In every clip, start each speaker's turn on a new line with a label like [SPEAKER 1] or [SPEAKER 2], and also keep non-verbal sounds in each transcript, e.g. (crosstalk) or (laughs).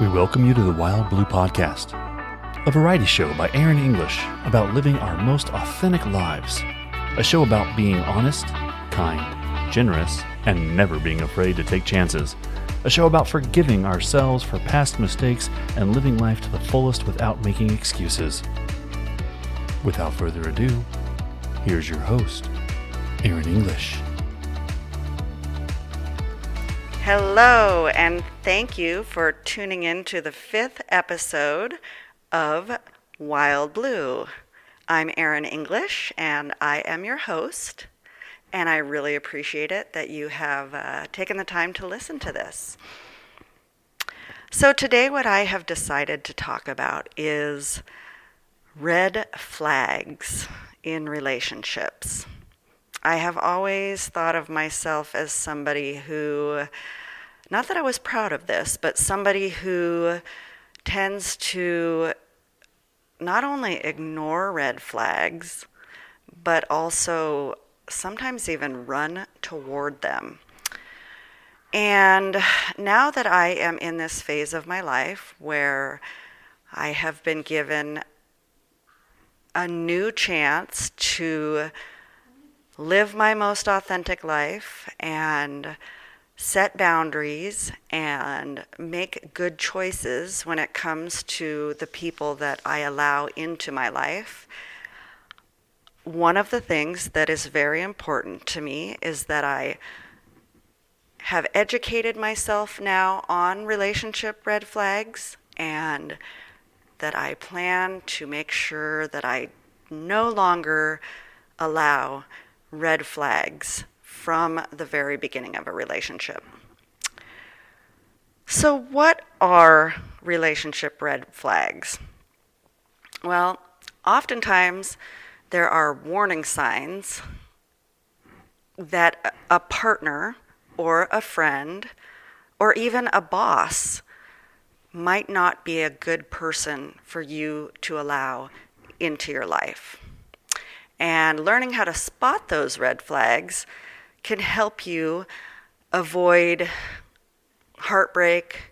[SPEAKER 1] We welcome you to the Wild Blue Podcast, a variety show by Erin English about living our most authentic lives. A show about being honest, kind, generous, and never being afraid to take chances. A show about forgiving ourselves for past mistakes and living life to the fullest without making excuses. Without further ado, here's your host, Erin English.
[SPEAKER 2] Hello, and thank you for tuning in to the fifth episode of Wild Blue. I'm Erin English, and I am your host, and I really appreciate it that you have uh, taken the time to listen to this. So, today, what I have decided to talk about is red flags in relationships. I have always thought of myself as somebody who, not that I was proud of this, but somebody who tends to not only ignore red flags, but also sometimes even run toward them. And now that I am in this phase of my life where I have been given a new chance to live my most authentic life and set boundaries and make good choices when it comes to the people that I allow into my life. One of the things that is very important to me is that I have educated myself now on relationship red flags and that I plan to make sure that I no longer allow red flags from the very beginning of a relationship. So, what are relationship red flags? Well, oftentimes there are warning signs that a partner or a friend or even a boss might not be a good person for you to allow into your life. And learning how to spot those red flags can help you avoid heartbreak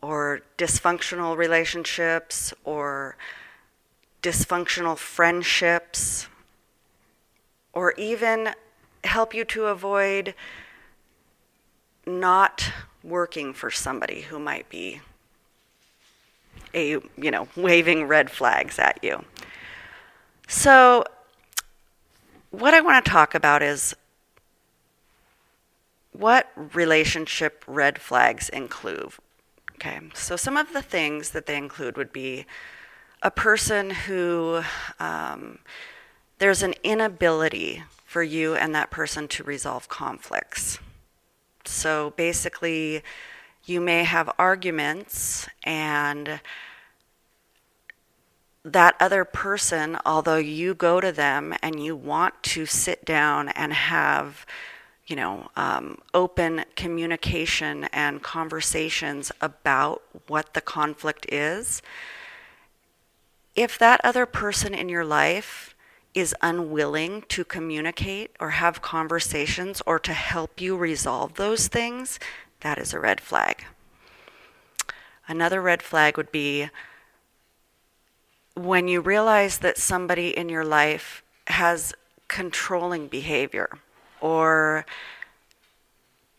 [SPEAKER 2] or dysfunctional relationships or dysfunctional friendships or even help you to avoid not working for somebody who might be a you know waving red flags at you. So what I want to talk about is what relationship red flags include. Okay, so some of the things that they include would be a person who um, there's an inability for you and that person to resolve conflicts. So basically, you may have arguments and that other person, although you go to them and you want to sit down and have, you know, um, open communication and conversations about what the conflict is, if that other person in your life is unwilling to communicate or have conversations or to help you resolve those things, that is a red flag. Another red flag would be when you realize that somebody in your life has controlling behavior or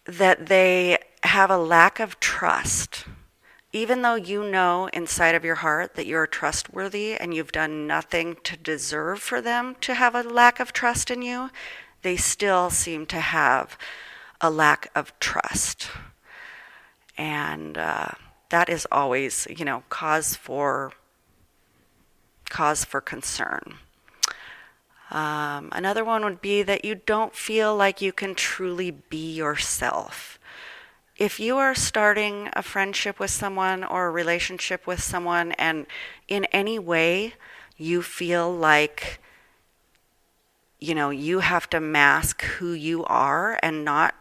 [SPEAKER 2] that they have a lack of trust, even though you know inside of your heart that you're trustworthy and you've done nothing to deserve for them to have a lack of trust in you, they still seem to have a lack of trust. And uh, that is always, you know, cause for cause for concern. Um, another one would be that you don't feel like you can truly be yourself. If you are starting a friendship with someone or a relationship with someone, and in any way you feel like you know you have to mask who you are and not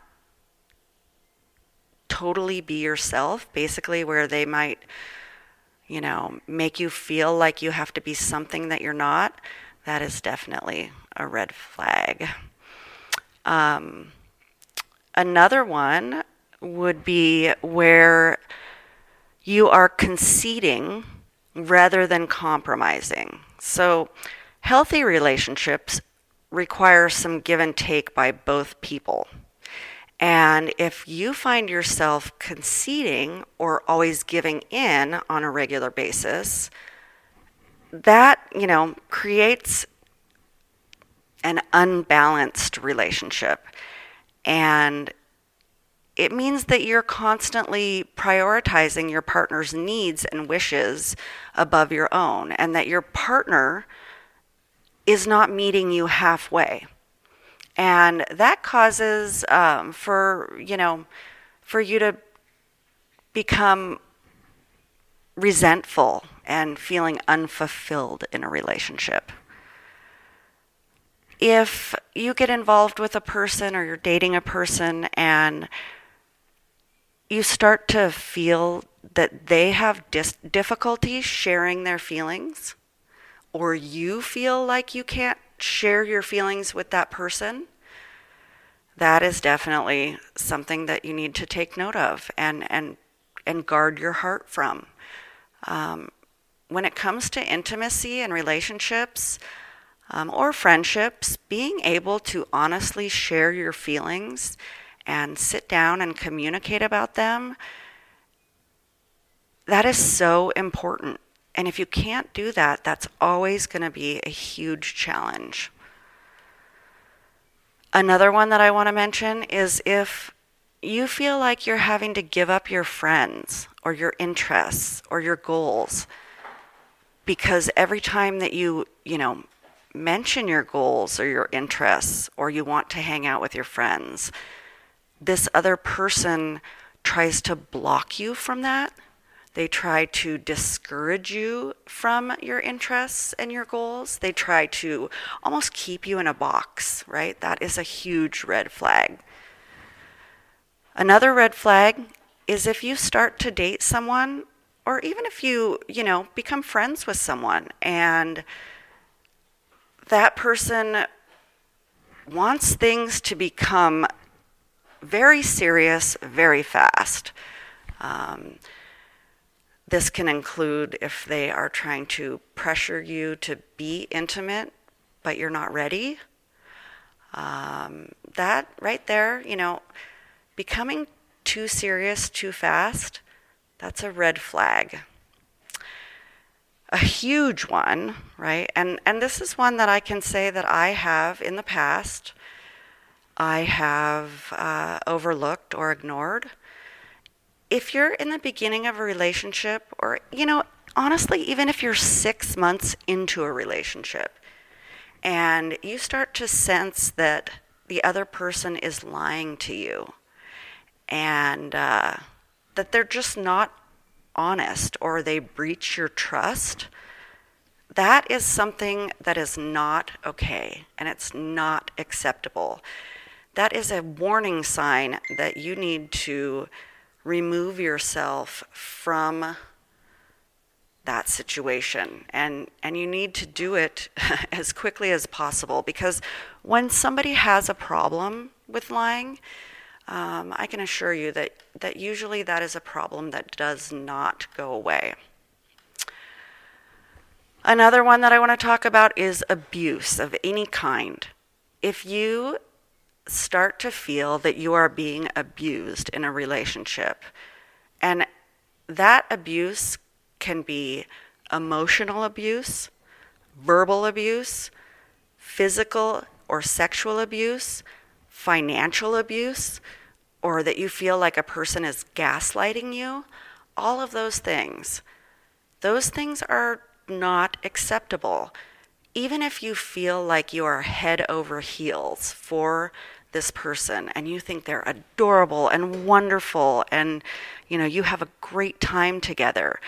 [SPEAKER 2] totally be yourself, basically, where they might you know, make you feel like you have to be something that you're not, that is definitely a red flag. Um, another one would be where you are conceding rather than compromising. So, healthy relationships require some give and take by both people. And if you find yourself conceding or always giving in on a regular basis, that, you know, creates an unbalanced relationship. And it means that you're constantly prioritizing your partner's needs and wishes above your own, and that your partner is not meeting you halfway. And that causes um, for, you know, for you to become resentful and feeling unfulfilled in a relationship. If you get involved with a person or you're dating a person and you start to feel that they have dis- difficulty sharing their feelings, or you feel like you can't share your feelings with that person, that is definitely something that you need to take note of and, and, and guard your heart from. Um, when it comes to intimacy and relationships um, or friendships, being able to honestly share your feelings and sit down and communicate about them, that is so important. And if you can't do that, that's always going to be a huge challenge. Another one that I want to mention is if you feel like you're having to give up your friends or your interests or your goals because every time that you, you know, mention your goals or your interests or you want to hang out with your friends, this other person tries to block you from that they try to discourage you from your interests and your goals. They try to almost keep you in a box, right? That is a huge red flag. Another red flag is if you start to date someone or even if you, you know, become friends with someone and that person wants things to become very serious very fast. Um, this can include if they are trying to pressure you to be intimate, but you're not ready. Um, that right there, you know, becoming too serious too fast, that's a red flag. A huge one, right? And and this is one that I can say that I have in the past. I have uh, overlooked or ignored if you're in the beginning of a relationship, or, you know, honestly, even if you're six months into a relationship and you start to sense that the other person is lying to you and uh, that they're just not honest or they breach your trust, that is something that is not okay and it's not acceptable. That is a warning sign that you need to remove yourself from that situation. And and you need to do it (laughs) as quickly as possible because when somebody has a problem with lying um, I can assure you that that usually that is a problem that does not go away. Another one that I want to talk about is abuse of any kind. If you start to feel that you are being abused in a relationship. And that abuse can be emotional abuse, verbal abuse, physical or sexual abuse, financial abuse, or that you feel like a person is gaslighting you. All of those things. Those things are not acceptable even if you feel like you are head over heels for this person and you think they're adorable and wonderful and you know you have a great time together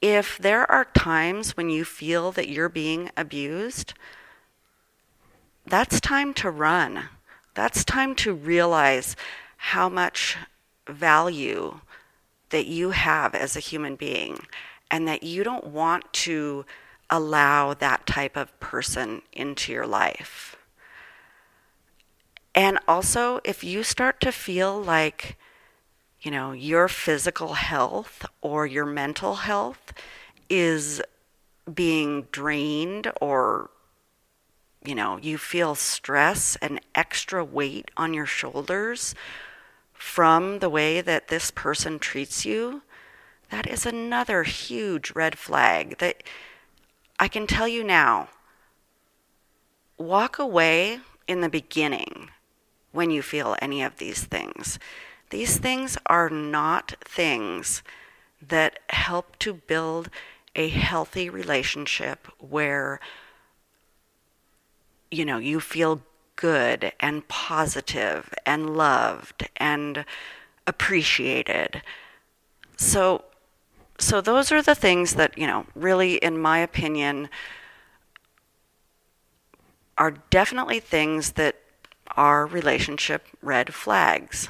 [SPEAKER 2] if there are times when you feel that you're being abused that's time to run that's time to realize how much value that you have as a human being and that you don't want to allow that type of person into your life. And also, if you start to feel like you know, your physical health or your mental health is being drained or you know, you feel stress and extra weight on your shoulders from the way that this person treats you, that is another huge red flag that I can tell you now. Walk away in the beginning when you feel any of these things. These things are not things that help to build a healthy relationship where you know you feel good and positive and loved and appreciated. So so those are the things that, you know, really in my opinion are definitely things that are relationship red flags.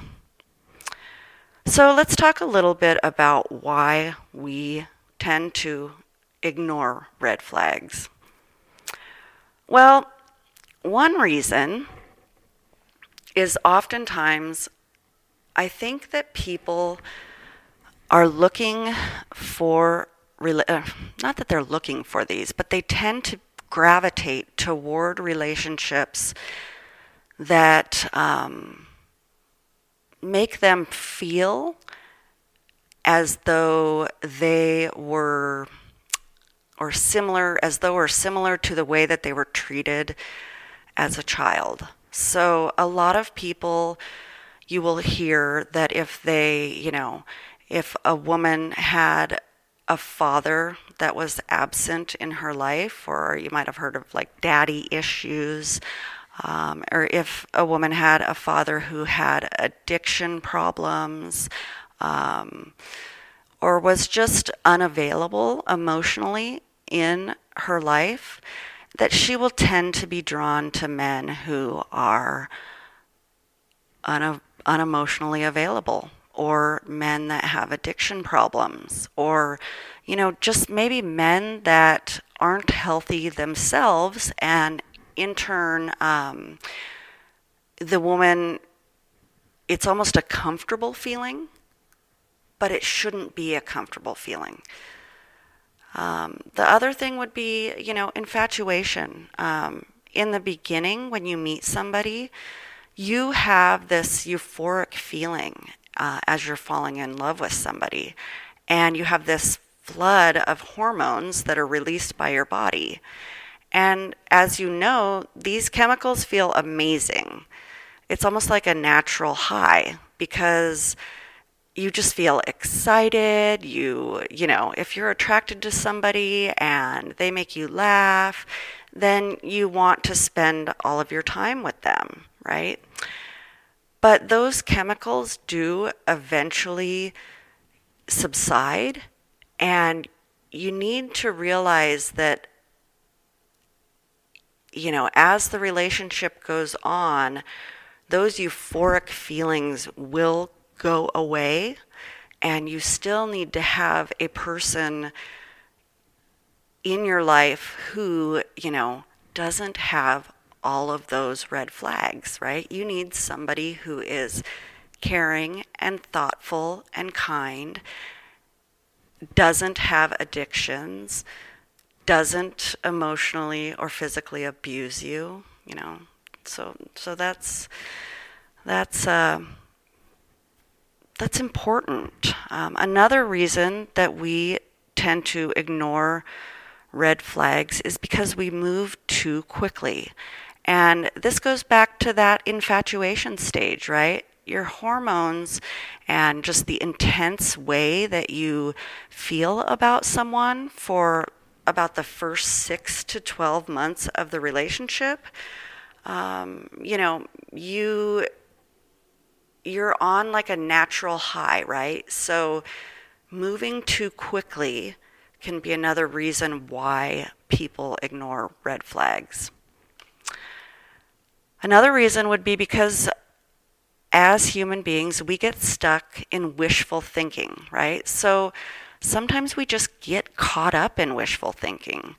[SPEAKER 2] So let's talk a little bit about why we tend to ignore red flags. Well, one reason is oftentimes I think that people are looking for, uh, not that they're looking for these, but they tend to gravitate toward relationships that um, make them feel as though they were or similar as though or similar to the way that they were treated as a child. So a lot of people you will hear that if they, you know, if a woman had a father that was absent in her life, or you might have heard of like daddy issues, um, or if a woman had a father who had addiction problems, um, or was just unavailable emotionally in her life, that she will tend to be drawn to men who are une- unemotionally available or men that have addiction problems or you know just maybe men that aren't healthy themselves and in turn um, the woman it's almost a comfortable feeling but it shouldn't be a comfortable feeling um, the other thing would be, you know, infatuation. Um, in the beginning, when you meet somebody, you have this euphoric feeling uh, as you're falling in love with somebody, and you have this flood of hormones that are released by your body. And as you know, these chemicals feel amazing. It's almost like a natural high because you just feel excited you you know if you're attracted to somebody and they make you laugh then you want to spend all of your time with them right but those chemicals do eventually subside and you need to realize that you know as the relationship goes on those euphoric feelings will go away, and you still need to have a person in your life who, you know, doesn't have all of those red flags, right? You need somebody who is caring and thoughtful and kind, doesn't have addictions, doesn't emotionally or physically abuse you, you know. So so that's that's uh that's important. Um, another reason that we tend to ignore red flags is because we move too quickly. And this goes back to that infatuation stage, right? Your hormones and just the intense way that you feel about someone for about the first six to 12 months of the relationship. Um, you know, you you're on like a natural high, right? So moving too quickly can be another reason why people ignore red flags. Another reason would be because as human beings, we get stuck in wishful thinking, right? So sometimes we just get caught up in wishful thinking.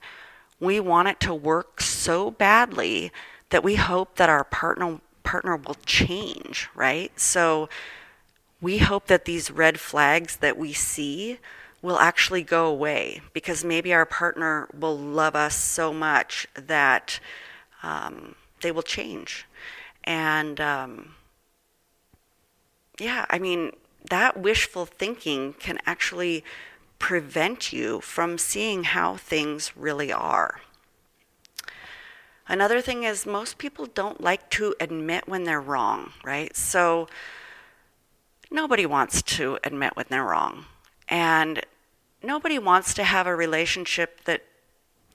[SPEAKER 2] We want it to work so badly that we hope that our partner partner will change, right? So we hope that these red flags that we see will actually go away because maybe our partner will love us so much that um, they will change. And um, yeah, I mean, that wishful thinking can actually prevent you from seeing how things really are. Another thing is, most people don't like to admit when they're wrong, right? So, nobody wants to admit when they're wrong. And nobody wants to have a relationship that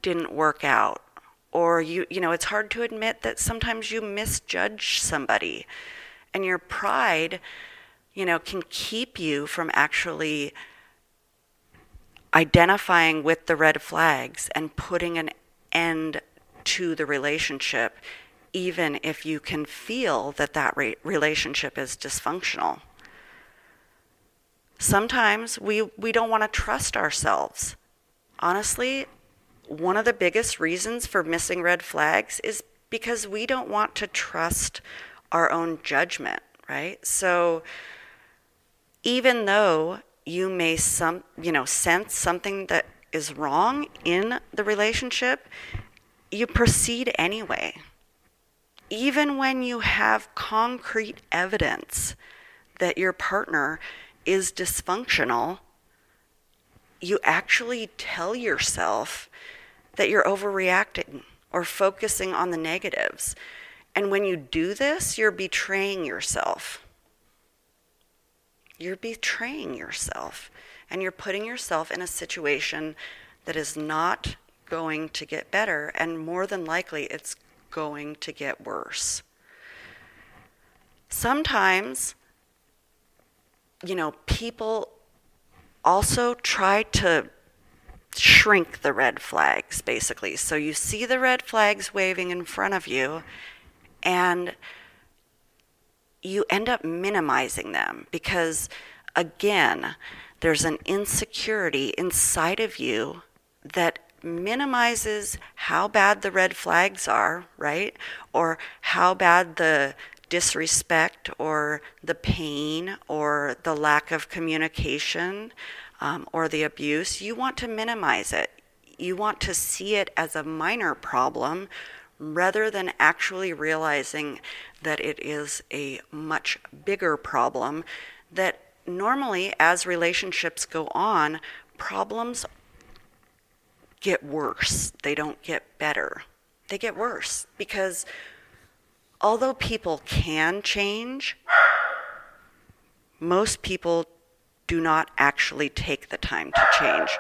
[SPEAKER 2] didn't work out. Or you you know, it's hard to admit that sometimes you misjudge somebody. And your pride, you know, can keep you from actually identifying with the red flags and putting an end to the relationship even if you can feel that that re- relationship is dysfunctional. Sometimes we, we don't want to trust ourselves. Honestly, one of the biggest reasons for missing red flags is because we don't want to trust our own judgment, right? So even though you may some you know sense something that is wrong in the relationship, you proceed anyway. Even when you have concrete evidence that your partner is dysfunctional, you actually tell yourself that you're overreacting or focusing on the negatives. And when you do this, you're betraying yourself. You're betraying yourself and you're putting yourself in a situation that is not going to get better, and more than likely, it's going to get worse. Sometimes you know, people also try to shrink the red flags, basically. So you see the red flags waving in front of you, and you end up minimizing them because, again, there's an insecurity inside of you that minimizes how bad the red flags are, right? Or how bad the disrespect or the pain or the lack of communication um, or the abuse, you want to minimize it. You want to see it as a minor problem rather than actually realizing that it is a much bigger problem that normally as relationships go on problems get worse they don't get better they get worse because although people can change, most people do not actually take the time to change.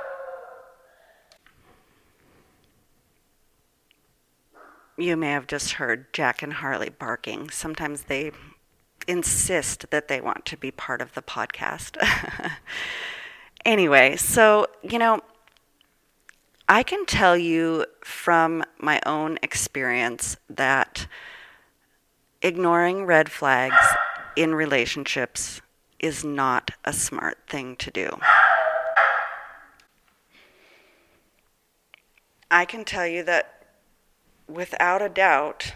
[SPEAKER 2] You may have just heard Jack and Harley barking. Sometimes they insist that they want to be part of the podcast. (laughs) anyway, so, you know, I can tell you from my own experience that ignoring red flags in relationships is not a smart thing to do. I can tell you that without a doubt,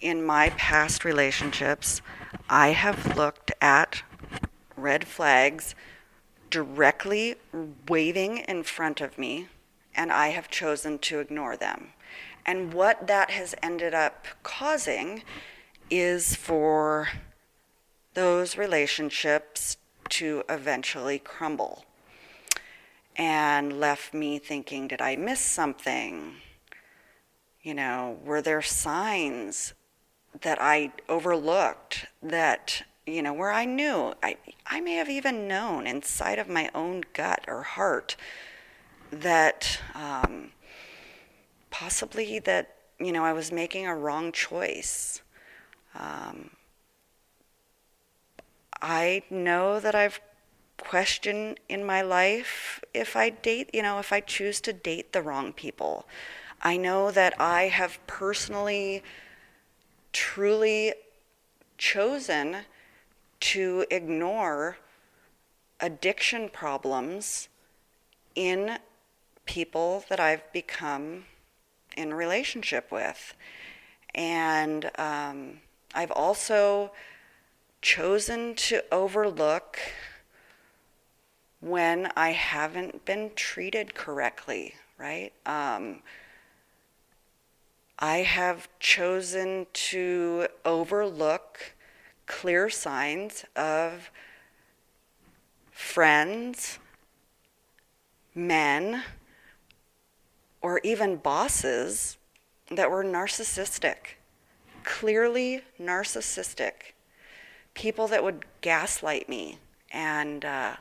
[SPEAKER 2] in my past relationships, I have looked at red flags directly waving in front of me, and I have chosen to ignore them. And what that has ended up causing is for those relationships to eventually crumble and left me thinking, did I miss something? You know, were there signs that I overlooked that, you know, where I knew, I, I may have even known inside of my own gut or heart that um, possibly that, you know, I was making a wrong choice. Um, I know that I've questioned in my life if I date, you know, if I choose to date the wrong people. I know that I have personally, truly chosen to ignore addiction problems in people that I've become in relationship with. And um, I've also chosen to overlook when I haven't been treated correctly, right? Um, I have chosen to overlook clear signs of friends, men, or even bosses that were narcissistic, clearly narcissistic, people that would gaslight me and uh,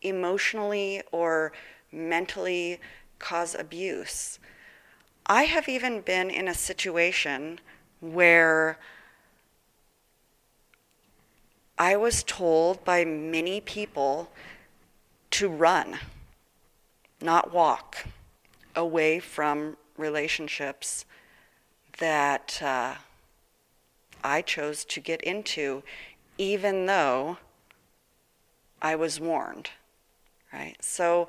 [SPEAKER 2] emotionally or mentally cause abuse. I have even been in a situation where I was told by many people to run, not walk, away from relationships that uh, I chose to get into, even though I was warned, right? So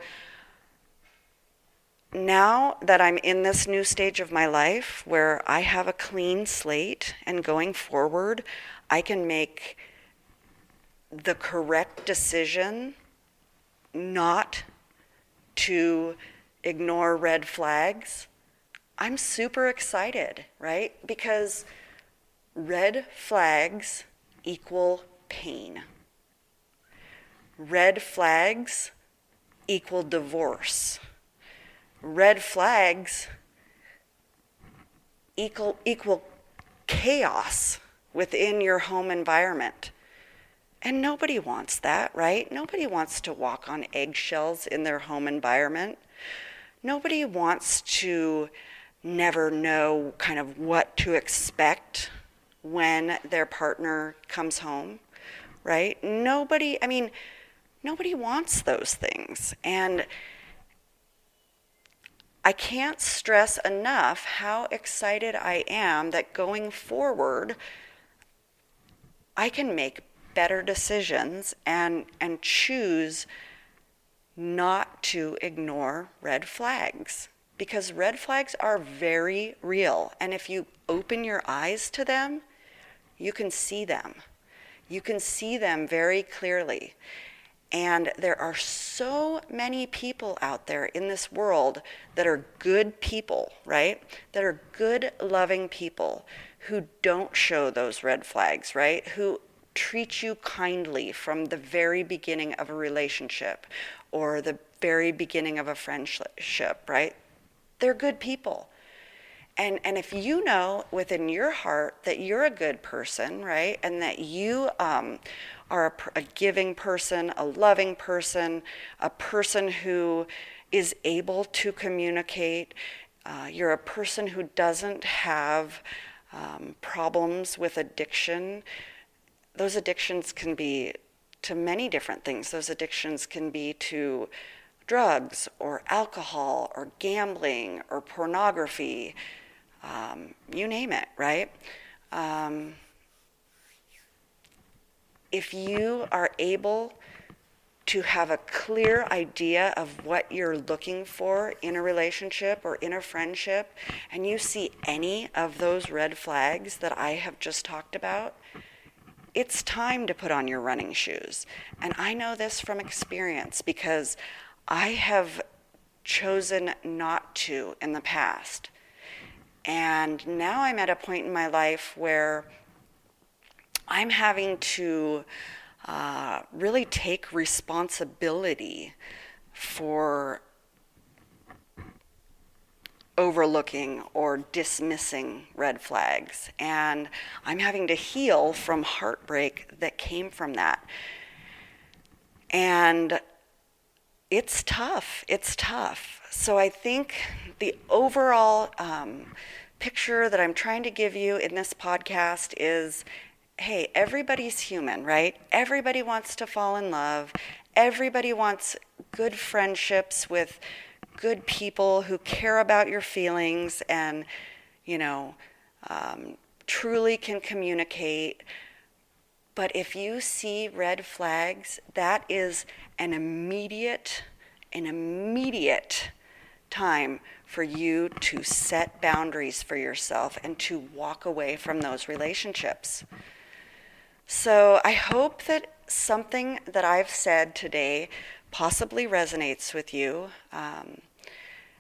[SPEAKER 2] now that I'm in this new stage of my life where I have a clean slate and going forward, I can make the correct decision not to ignore red flags, I'm super excited, right? Because red flags equal pain. Red flags equal divorce. Red flags equal, equal chaos within your home environment. And nobody wants that, right? Nobody wants to walk on eggshells in their home environment. Nobody wants to never know kind of what to expect when their partner comes home, right? Nobody, I mean, nobody wants those things. And I can't stress enough how excited I am that going forward, I can make better decisions and, and choose not to ignore red flags because red flags are very real. And if you open your eyes to them, you can see them. You can see them very clearly. And there are so many people out there in this world that are good people, right? That are good, loving people who don't show those red flags, right? Who treat you kindly from the very beginning of a relationship or the very beginning of a friendship, right? They're good people. And, and if you know within your heart that you're a good person, right, and that you um, are a, a giving person, a loving person, a person who is able to communicate, uh, you're a person who doesn't have um, problems with addiction, those addictions can be to many different things. Those addictions can be to drugs or alcohol or gambling or pornography, um, you name it, right? Um, if you are able to have a clear idea of what you're looking for in a relationship or in a friendship, and you see any of those red flags that I have just talked about, it's time to put on your running shoes. And I know this from experience because I have chosen not to in the past. And now I'm at a point in my life where I'm having to uh, really take responsibility for overlooking or dismissing red flags. And I'm having to heal from heartbreak that came from that. And it's tough. It's tough. So I think the overall um, picture that I'm trying to give you in this podcast is hey, everybody's human, right? Everybody wants to fall in love. Everybody wants good friendships with good people who care about your feelings and, you know, um, truly can communicate. But if you see red flags, that is an immediate, an immediate time for you to set boundaries for yourself and to walk away from those relationships. So I hope that something that I've said today possibly resonates with you. Um,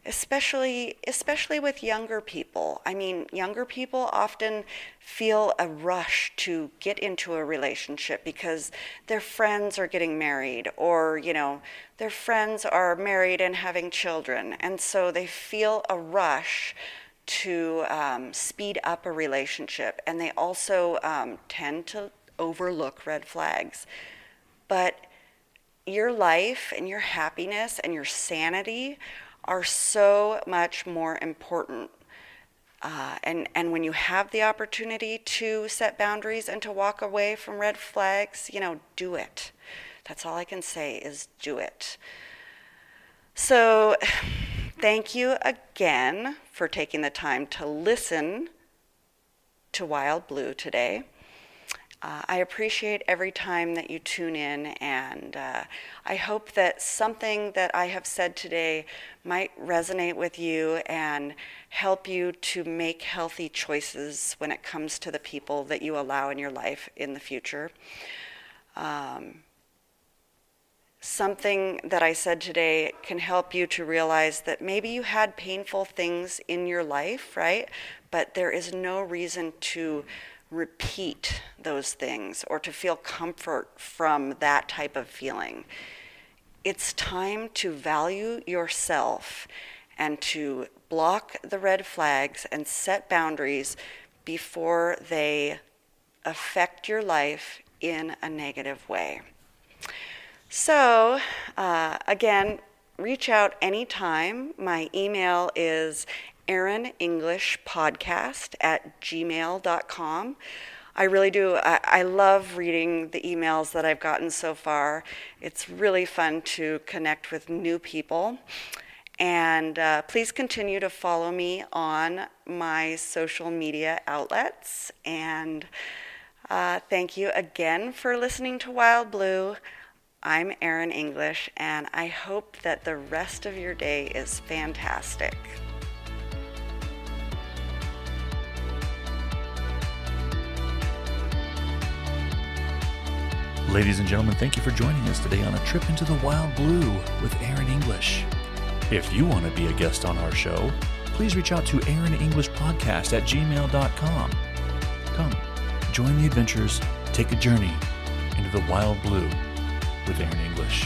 [SPEAKER 2] especially especially with younger people. I mean, younger people often feel a rush to get into a relationship because their friends are getting married or, you know, their friends are married and having children. And so they feel a rush to um, speed up a relationship. And they also um, tend to overlook red flags. But your life and your happiness and your sanity are so much more important. Uh, and, and when you have the opportunity to set boundaries and to walk away from red flags, you know, do it. That's all I can say is do it. So, thank you again for taking the time to listen to Wild Blue today. Uh, I appreciate every time that you tune in, and uh, I hope that something that I have said today might resonate with you and help you to make healthy choices when it comes to the people that you allow in your life in the future. Um, something that I said today can help you to realize that maybe you had painful things in your life, right? But there is no reason to repeat those things or to feel comfort from that type of feeling. It's time to value yourself and to block the red flags and set boundaries before they affect your life in a negative way. So, uh, again, reach out anytime. My email is Erin English Podcast at gmail.com. I really do. I, I, love reading the emails that I've gotten so far. It's really fun to connect with new people. And uh, please continue to follow me on my social media outlets. And uh, thank you again for listening to Wild Blue. I'm Erin English, and I hope that the rest of your day is fantastic.
[SPEAKER 1] Ladies and gentlemen, thank you for joining us today on a trip into the wild blue with Erin English. If you want to be a guest on our show, please reach out to Erin English Podcast at gmail.com. Come, join the adventures, take a journey into the wild blue with Erin English.